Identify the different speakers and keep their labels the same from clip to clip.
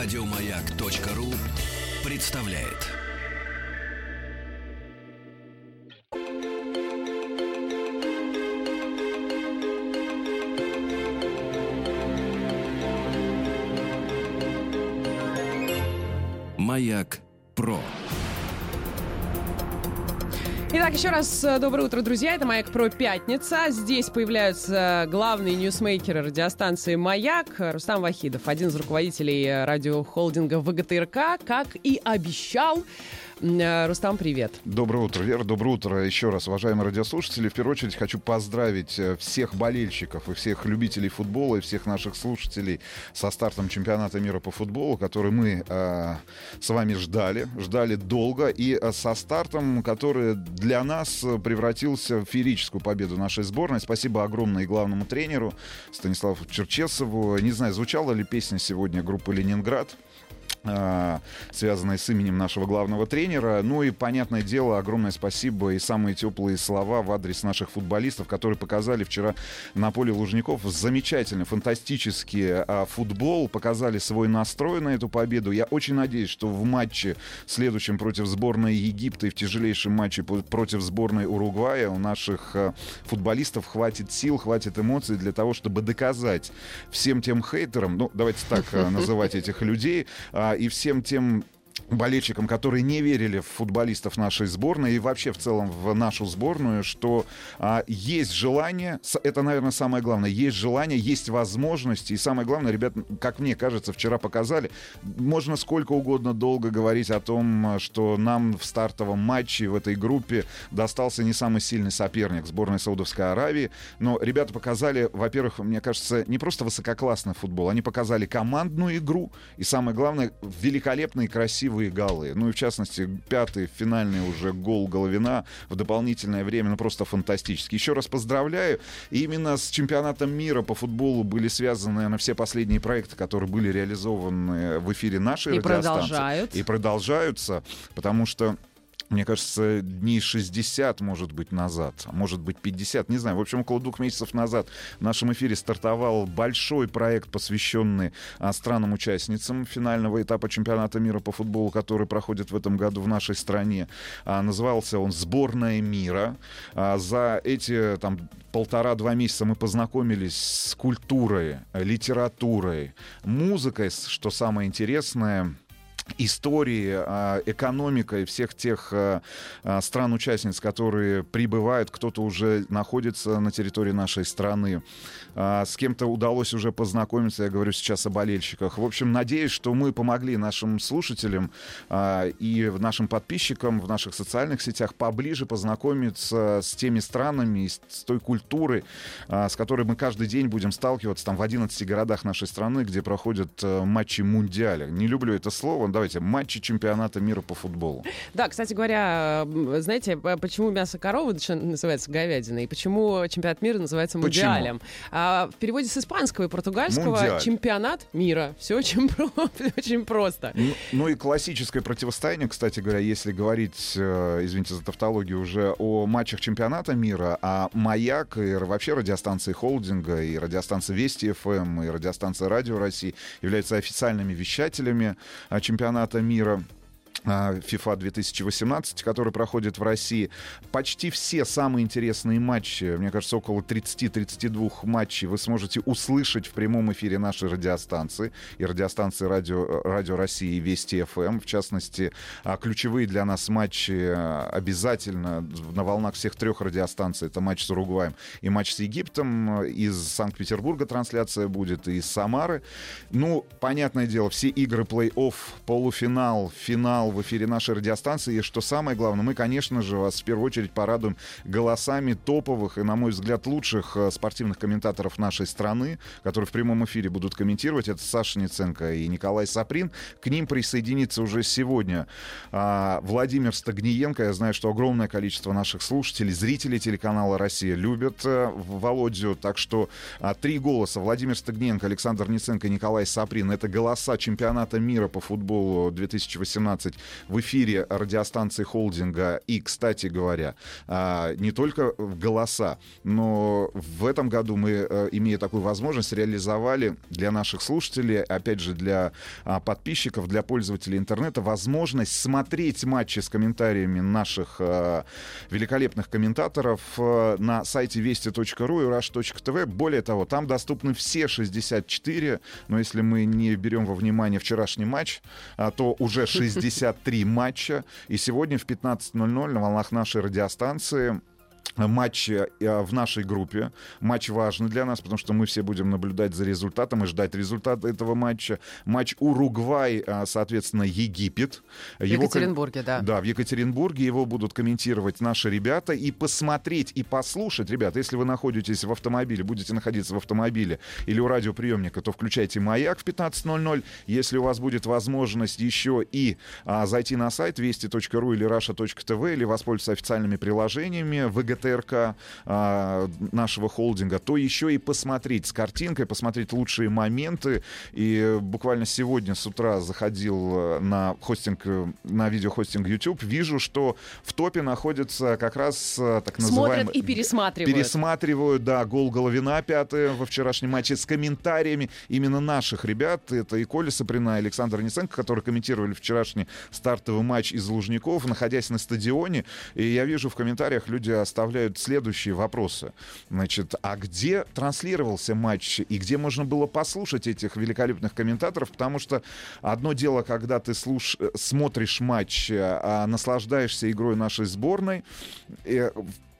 Speaker 1: Радиомаяк.ру представляет. Маяк Про.
Speaker 2: Итак, еще раз э, доброе утро, друзья. Это «Маяк Про Пятница». Здесь появляются главные ньюсмейкеры радиостанции «Маяк». Рустам Вахидов, один из руководителей радиохолдинга ВГТРК, как и обещал, Рустам, привет.
Speaker 3: Доброе утро, Вера. Доброе утро еще раз, уважаемые радиослушатели. В первую очередь хочу поздравить э, всех болельщиков и всех любителей футбола и всех наших слушателей со стартом чемпионата мира по футболу, который мы э, с вами ждали, ждали долго, и э, со стартом, который для нас превратился в феерическую победу нашей сборной. Спасибо огромное и главному тренеру Станиславу Черчесову. Не знаю, звучала ли песня сегодня группы «Ленинград». А, связанные с именем нашего главного тренера. Ну и, понятное дело, огромное спасибо и самые теплые слова в адрес наших футболистов, которые показали вчера на поле Лужников замечательный, фантастический а, футбол, показали свой настрой на эту победу. Я очень надеюсь, что в матче следующем против сборной Египта и в тяжелейшем матче против сборной Уругвая у наших а, футболистов хватит сил, хватит эмоций для того, чтобы доказать всем тем хейтерам, ну, давайте так называть этих людей, и всем тем болельщикам, которые не верили в футболистов нашей сборной и вообще в целом в нашу сборную, что а, есть желание, это, наверное, самое главное, есть желание, есть возможности, и самое главное, ребят, как мне кажется, вчера показали, можно сколько угодно долго говорить о том, что нам в стартовом матче в этой группе достался не самый сильный соперник сборной Саудовской Аравии, но ребята показали, во-первых, мне кажется, не просто высококлассный футбол, они показали командную игру, и самое главное, великолепный и красивый голы. Ну и в частности, пятый финальный уже гол Головина в дополнительное время, ну просто фантастический. Еще раз поздравляю. И именно с чемпионатом мира по футболу были связаны, наверное, все последние проекты, которые были реализованы в эфире нашей и радиостанции.
Speaker 2: Продолжают.
Speaker 3: И продолжаются, потому что мне кажется, дней 60, может быть, назад, а может быть, 50, не знаю. В общем, около двух месяцев назад в нашем эфире стартовал большой проект, посвященный а, странам-участницам финального этапа чемпионата мира по футболу, который проходит в этом году в нашей стране. А, назывался он «Сборная мира». За эти там полтора-два месяца мы познакомились с культурой, литературой, музыкой, что самое интересное — истории, а, экономикой всех тех а, а, стран-участниц, которые прибывают, кто-то уже находится на территории нашей страны. С кем-то удалось уже познакомиться, я говорю сейчас о болельщиках. В общем, надеюсь, что мы помогли нашим слушателям и нашим подписчикам в наших социальных сетях поближе познакомиться с теми странами, с той культурой, с которой мы каждый день будем сталкиваться там в 11 городах нашей страны, где проходят матчи мундиаля. Не люблю это слово, давайте, матчи чемпионата мира по футболу.
Speaker 2: Да, кстати говоря, знаете, почему мясо коровы называется говядиной, и почему чемпионат мира называется мундиалем? А, в переводе с испанского и португальского Мундиаль. чемпионат мира. Все очень, очень просто.
Speaker 3: Ну, ну и классическое противостояние, кстати говоря, если говорить, э, извините за тавтологию, уже о матчах чемпионата мира, а «Маяк» и вообще радиостанции холдинга, и радиостанция «Вести ФМ», и радиостанция «Радио России» являются официальными вещателями а, чемпионата чемпионата мира FIFA 2018, который проходит в России. Почти все самые интересные матчи, мне кажется, около 30-32 матчей вы сможете услышать в прямом эфире нашей радиостанции и радиостанции Радио, Радио России и Вести ФМ. Эм. В частности, а, ключевые для нас матчи а, обязательно на волнах всех трех радиостанций. Это матч с Уругваем и матч с Египтом. Из Санкт-Петербурга трансляция будет, и из Самары. Ну, понятное дело, все игры плей-офф, полуфинал, финал в эфире нашей радиостанции. И что самое главное, мы, конечно же, вас в первую очередь порадуем голосами топовых и, на мой взгляд, лучших э, спортивных комментаторов нашей страны, которые в прямом эфире будут комментировать. Это Саша Ниценко и Николай Саприн. К ним присоединится уже сегодня а, Владимир Стагниенко. Я знаю, что огромное количество наших слушателей, зрителей телеканала «Россия» любят а, Володю. Так что а, три голоса. Владимир Стагниенко, Александр Ниценко и Николай Саприн. Это голоса чемпионата мира по футболу 2018 в эфире радиостанции холдинга. И, кстати говоря, а, не только голоса, но в этом году мы, э, имея такую возможность, реализовали для наших слушателей, опять же, для а, подписчиков, для пользователей интернета, возможность смотреть матчи с комментариями наших э, великолепных комментаторов э, на сайте вести.ру и rush.tv. Более того, там доступны все 64, но если мы не берем во внимание вчерашний матч, а, то уже 63 матча. И сегодня в 15.00 на волнах нашей радиостанции матч э, в нашей группе. Матч важный для нас, потому что мы все будем наблюдать за результатом и ждать результата этого матча. Матч Уругвай, а, соответственно, Египет.
Speaker 2: В его Екатеринбурге, да.
Speaker 3: Да, в Екатеринбурге. Его будут комментировать наши ребята. И посмотреть, и послушать, ребята, если вы находитесь в автомобиле, будете находиться в автомобиле или у радиоприемника, то включайте «Маяк» в 15.00. Если у вас будет возможность еще и а, зайти на сайт вести.ру или rasha.tv или воспользоваться официальными приложениями ВГТ ТРК а, нашего холдинга, то еще и посмотреть с картинкой, посмотреть лучшие моменты. И буквально сегодня с утра заходил э, на хостинг, э, на видеохостинг YouTube, вижу, что в топе находится как раз э, так называемый...
Speaker 2: Смотрят и пересматривают.
Speaker 3: Пересматривают, да, гол Головина пятая во вчерашнем матче с комментариями именно наших ребят. Это и Коля Саприна, и Александр Несенко, которые комментировали вчерашний стартовый матч из Лужников, находясь на стадионе. И я вижу в комментариях люди оставляют оставляют следующие вопросы. Значит, а где транслировался матч и где можно было послушать этих великолепных комментаторов? Потому что одно дело, когда ты слуш... смотришь матч, а наслаждаешься игрой нашей сборной,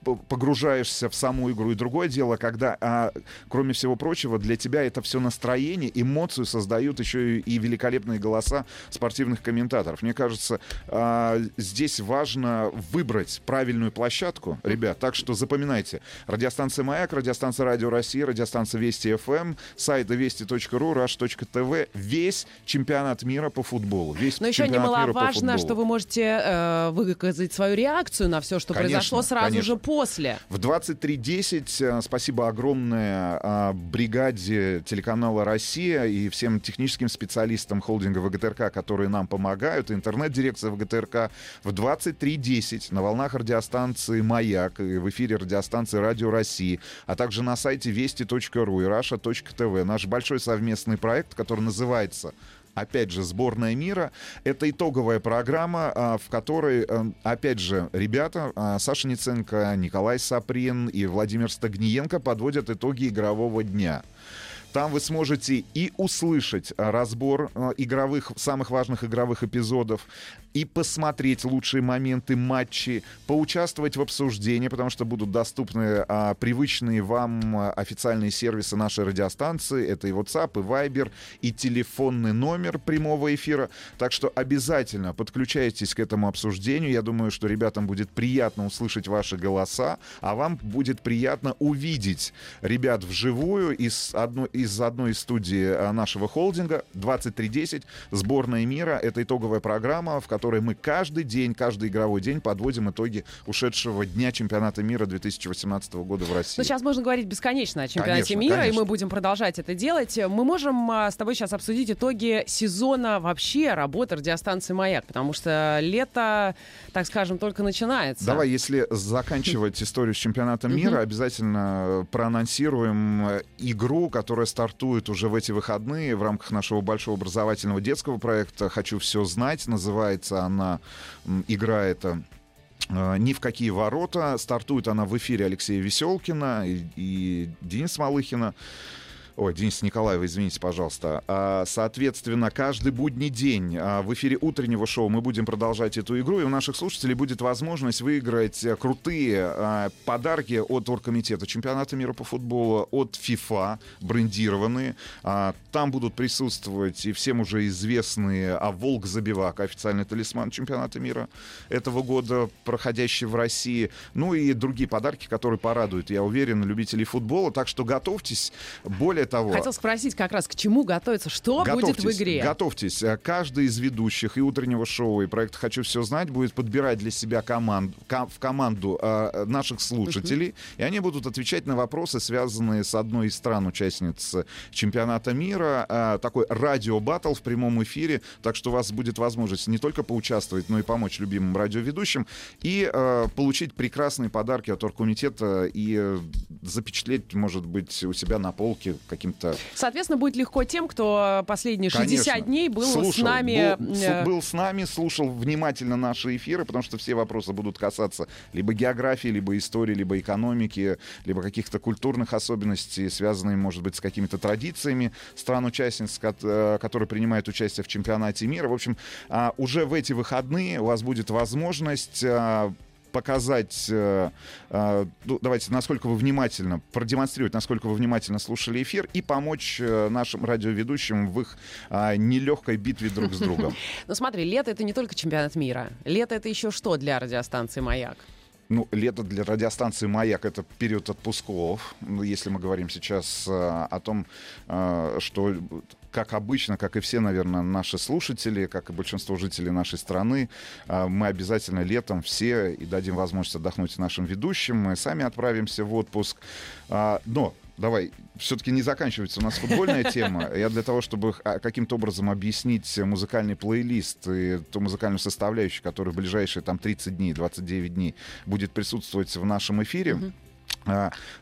Speaker 3: погружаешься в саму игру. И другое дело, когда, а, кроме всего прочего, для тебя это все настроение, эмоцию создают еще и, и великолепные голоса спортивных комментаторов. Мне кажется, а, здесь важно выбрать правильную площадку, ребят. Так что запоминайте. Радиостанция «Маяк», радиостанция «Радио России», радиостанция «Вести ФМ», сайты вести.ру, rush.tv. Весь чемпионат мира по футболу. Весь
Speaker 2: Но еще немаловажно, что вы можете э, выказать свою реакцию на все, что конечно, произошло сразу конечно. же после.
Speaker 3: В 23.10 э, спасибо огромное а, бригаде телеканала «Россия» и всем техническим специалистам холдинга ВГТРК, которые нам помогают, интернет-дирекция ВГТРК. В 23.10 на волнах радиостанции «Маяк» и в эфире радиостанции «Радио России», а также на сайте вести.ру и раша.тв наш большой совместный проект, который называется опять же, сборная мира. Это итоговая программа, а, в которой, э, опять же, ребята, а, Саша Ниценко, Николай Саприн и Владимир Стагниенко подводят итоги игрового дня. Там вы сможете и услышать а, разбор игровых, самых важных игровых эпизодов, и посмотреть лучшие моменты матчей, поучаствовать в обсуждении, потому что будут доступны а, привычные вам а, официальные сервисы нашей радиостанции. Это и WhatsApp, и Viber, и телефонный номер прямого эфира. Так что обязательно подключайтесь к этому обсуждению. Я думаю, что ребятам будет приятно услышать ваши голоса, а вам будет приятно увидеть ребят вживую из одной из, одной из студий а, нашего холдинга 2310 «Сборная мира». Это итоговая программа, в которой мы каждый день, каждый игровой день подводим итоги ушедшего дня чемпионата мира 2018 года в России.
Speaker 2: Ну, сейчас можно говорить бесконечно о чемпионате конечно, мира, конечно. и мы будем продолжать это делать. Мы можем а, с тобой сейчас обсудить итоги сезона вообще работы радиостанции «Маяк», потому что лето, так скажем, только начинается.
Speaker 3: Давай, если заканчивать историю с чемпионатом мира, обязательно проанонсируем э, игру, которая стартует уже в эти выходные в рамках нашего большого образовательного детского проекта «Хочу все знать». Называется она игра эта э, ни в какие ворота. Стартует она в эфире Алексея Веселкина и, и Дениса Малыхина. Ой, Денис Николаева, извините, пожалуйста. А, соответственно, каждый будний день а, в эфире утреннего шоу мы будем продолжать эту игру, и у наших слушателей будет возможность выиграть э, крутые а, подарки от оргкомитета чемпионата мира по футболу, от FIFA, брендированные. Там будут присутствовать и всем уже известные а Волк Забивак, официальный талисман чемпионата мира этого года, проходящий в России. Ну и другие подарки, которые порадуют, я уверен, любителей футбола. Так что готовьтесь. Более того...
Speaker 2: Хотел спросить как раз, к чему готовиться, что будет в игре?
Speaker 3: Готовьтесь. Э, каждый из ведущих и утреннего шоу, и проекта «Хочу все знать» будет подбирать для себя команд, ко- в команду э, наших слушателей, и они будут отвечать на вопросы, связанные с одной из стран-участниц чемпионата мира. Э, такой радио-баттл в прямом эфире, так что у вас будет возможность не только поучаствовать, но и помочь любимым радиоведущим и э, получить прекрасные подарки от оргкомитета и э, запечатлеть, может быть, у себя на полке каким-то...
Speaker 2: Соответственно, будет легко тем, кто последние 60
Speaker 3: Конечно.
Speaker 2: дней был
Speaker 3: Слушал,
Speaker 2: с нами.
Speaker 3: Был,
Speaker 2: э,
Speaker 3: с- был с нами, слушал внимательно наши эфиры, потому что все вопросы будут касаться либо географии, либо истории, либо экономики, либо каких-то культурных особенностей, связанные, может быть, с какими-то традициями стран-участниц, э, которые принимают участие в чемпионате мира. В общем, а, уже в эти выходные у вас будет возможность а, показать, э, э, ну, давайте, насколько вы внимательно, продемонстрировать, насколько вы внимательно слушали эфир и помочь э, нашим радиоведущим в их а, нелегкой битве друг с другом.
Speaker 2: Ну смотри, лето это не только чемпионат мира. Лето это еще что для радиостанции Маяк?
Speaker 3: Ну, лето для радиостанции «Маяк» — это период отпусков. Ну, Если мы говорим сейчас э, о том, э, что, как обычно, как и все, наверное, наши слушатели, как и большинство жителей нашей страны, э, мы обязательно летом все и дадим возможность отдохнуть нашим ведущим. Мы сами отправимся в отпуск. А, Но Давай, все-таки не заканчивается у нас футбольная тема. Я для того, чтобы а, каким-то образом объяснить музыкальный плейлист и ту музыкальную составляющую, которая в ближайшие там 30 дней, 29 дней будет присутствовать в нашем эфире, а,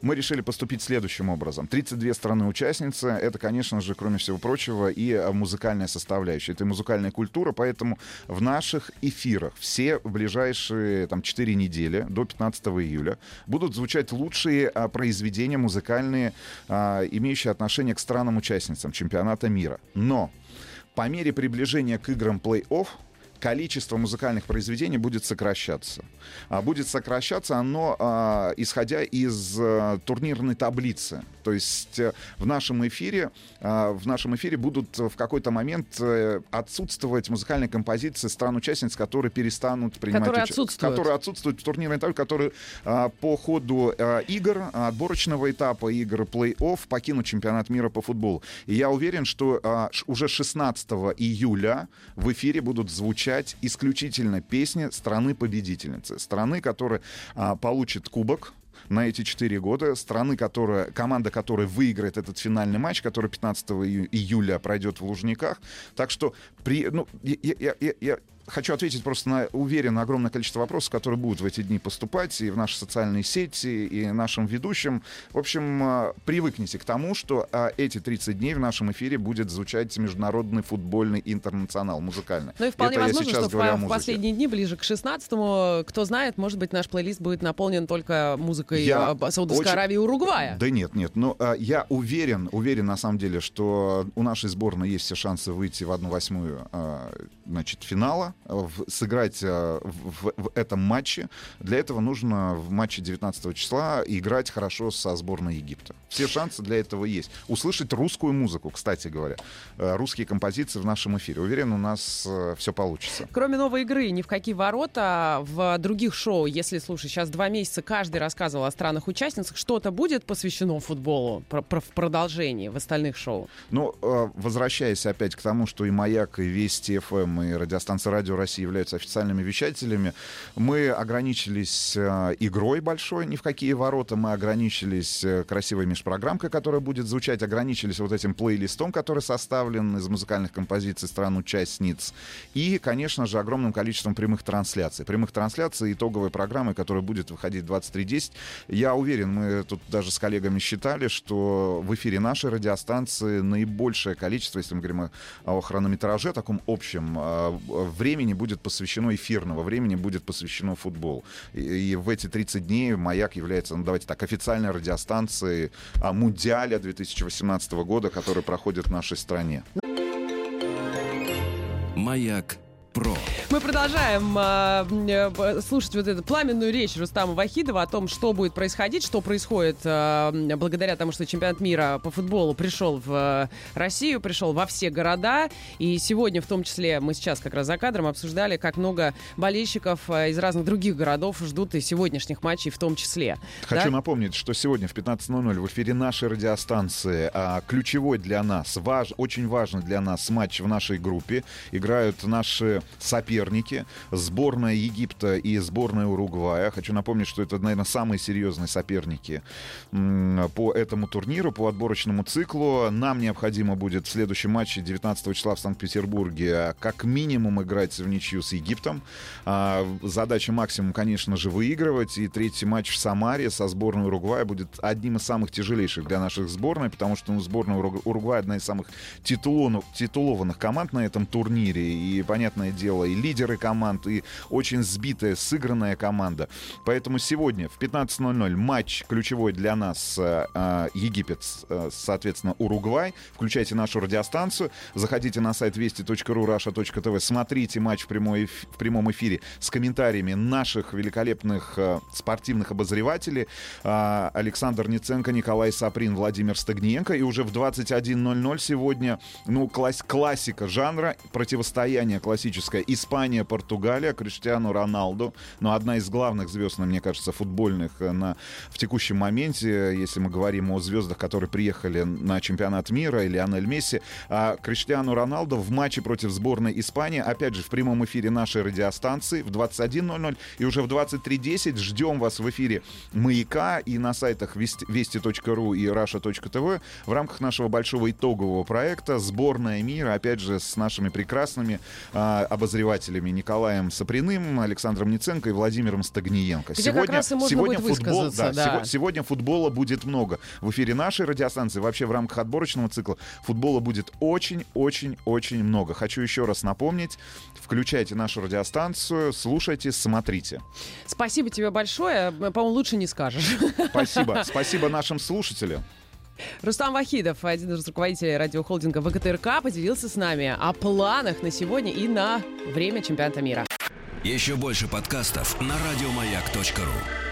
Speaker 3: мы решили поступить следующим образом. 32 страны-участницы — это, конечно же, кроме всего прочего, и а, музыкальная составляющая. Это и музыкальная культура, поэтому в наших эфирах все ближайшие там, 4 недели, до 15 июля, будут звучать лучшие а, произведения музыкальные, а, имеющие отношение к странам-участницам чемпионата мира. Но по мере приближения к играм плей-офф количество музыкальных произведений будет сокращаться. А будет сокращаться оно, а, исходя из а, турнирной таблицы. То есть э, в нашем эфире, а, в нашем эфире будут в какой-то момент э, отсутствовать музыкальные композиции стран-участниц, которые перестанут принимать
Speaker 2: Которые
Speaker 3: уча-
Speaker 2: отсутствуют.
Speaker 3: которые отсутствуют в турнирной таблице, которые а, по ходу игр, отборочного этапа игр плей-офф покинут чемпионат мира по футболу. И я уверен, что а, уже 16 июля в эфире будут звучать исключительно песни страны-победительницы. Страны, которая а, получит кубок на эти четыре года. Страны, которая, команда, которая выиграет этот финальный матч, который 15 ию- июля пройдет в Лужниках. Так что при, ну, я, я- я- я хочу ответить просто на, уверен, огромное количество вопросов, которые будут в эти дни поступать и в наши социальные сети, и нашим ведущим. В общем, а, привыкните к тому, что а, эти 30 дней в нашем эфире будет звучать международный футбольный интернационал музыкальный.
Speaker 2: Ну и вполне
Speaker 3: Это
Speaker 2: возможно, что в, в последние дни, ближе к 16-му, кто знает, может быть, наш плейлист будет наполнен только музыкой
Speaker 3: Я
Speaker 2: э, Саудовской
Speaker 3: очень-
Speaker 2: Аравии и Уругвая.
Speaker 3: Да нет, нет. Но а, я уверен, уверен на самом деле, что у нашей сборной есть все шансы выйти в одну восьмую а, значит, финала, в- сыграть а, в, в- в этом матче. Для этого нужно в матче 19 числа играть хорошо со сборной Египта. Все шансы для этого есть. Услышать русскую музыку, кстати говоря. э, Русские композиции в нашем эфире. Уверен, у нас все получится.
Speaker 2: Кроме новой игры, ни в какие ворота в других шоу, если, слушай, сейчас два месяца каждый рассказывал о странах-участницах, что-то будет посвящено футболу про- про- в продолжении в остальных шоу?
Speaker 3: Ну, э, возвращаясь опять к тому, что и «Маяк», и «Вести ФМ», и радиостанция «Радио России» являются официальными вещателями, мы ограничились э, игрой большой, ни в какие ворота, мы ограничились э, красивой межпрограммкой, которая будет звучать, ограничились вот этим плейлистом, который составлен из музыкальных композиций стран-участниц, и, конечно же, огромным количеством прямых трансляций. Прямых трансляций итоговой программы, которая будет выходить в 23.10. Я уверен, мы тут даже с коллегами считали, что в эфире нашей радиостанции наибольшее количество, если мы говорим о, хронометраже, таком общем, э, времени будет посвящено эфирного времени, будет посвящено футболу. И, и в эти 30 дней «Маяк» является, ну, давайте так, официальной радиостанцией а, Мундиаля 2018 года, который проходит в нашей стране.
Speaker 1: Маяк про.
Speaker 2: Мы продолжаем э, слушать вот эту пламенную речь Рустама Вахидова о том, что будет происходить, что происходит э, благодаря тому, что чемпионат мира по футболу пришел в Россию, пришел во все города. И сегодня, в том числе, мы сейчас как раз за кадром обсуждали, как много болельщиков э, из разных других городов ждут и сегодняшних матчей в том числе.
Speaker 3: Хочу
Speaker 2: Да?
Speaker 3: напомнить, что сегодня в 15.00 в эфире нашей радиостанции а, ключевой для нас, важ, очень важный для нас матч в нашей группе. Играют наши соперники, сборная Египта и сборная Уругвая. Хочу напомнить, что это, наверное, самые серьезные соперники по этому турниру, по отборочному циклу. Нам необходимо будет в следующем матче 19 числа в Санкт-Петербурге как минимум играть в ничью с Египтом. А, Задача максимум, конечно же, выигрывать. И третий матч в Самаре со сборной Уругвая будет одним из самых тяжелейших для наших сборной, потому что ну, сборная Уруг- Уругвая одна из самых титулованных команд на этом турнире. И, понятное дело, и лидеры команд, и очень сбитая, сыгранная команда. Поэтому сегодня в 15.00 матч ключевой для нас э, э, Египет, э, соответственно, Уругвай. Включайте нашу радиостанцию, заходите на сайт вести.ру, russia.tv, смотрите матч в, прямой в прямом эфире с комментариями наших великолепных спортивных обозревателей. А, Александр Ниценко, Николай Саприн, Владимир Стагниенко. И уже в 21.00 сегодня, ну, класс- классика жанра, противостояние классическое Испания-Португалия, Криштиану Роналду. Но одна из главных звезд, мне кажется, футбольных э, на, в текущем моменте, если мы говорим о звездах, которые приехали на чемпионат мира, и Лионель Месси. А Криштиану Роналду в матче против сборной Испании, опять же, в прямом эфире нашей радиостанции в 21.00 и уже в 23.10 ждем вас в эфире «Маяка» и на сайтах вести- вести.ру и russia.tv в рамках нашего большого итогового проекта «Сборная мира», опять же, с нашими прекрасными а, обозревателями Николаем Саприным, Александром Ниценко и Владимиром Стагниенко.
Speaker 2: Где как раз и можно будет
Speaker 3: футбол,
Speaker 2: да.
Speaker 3: сего- сегодня футбола будет много. В эфире нашей радиостанции, вообще в рамках отборочного цикла, футбола будет очень-очень-очень много. Хочу еще раз напомнить, включайте нашу радиостанцию, слушайте, смотрите.
Speaker 2: Спасибо тебе большое. По-моему, лучше не скажешь.
Speaker 3: Спасибо. Спасибо нашим слушателям.
Speaker 2: Рустам Вахидов, один из руководителей радиохолдинга ВГТРК, поделился с нами о планах на сегодня и на время чемпионата мира.
Speaker 1: Еще больше подкастов на радиомаяк.ру.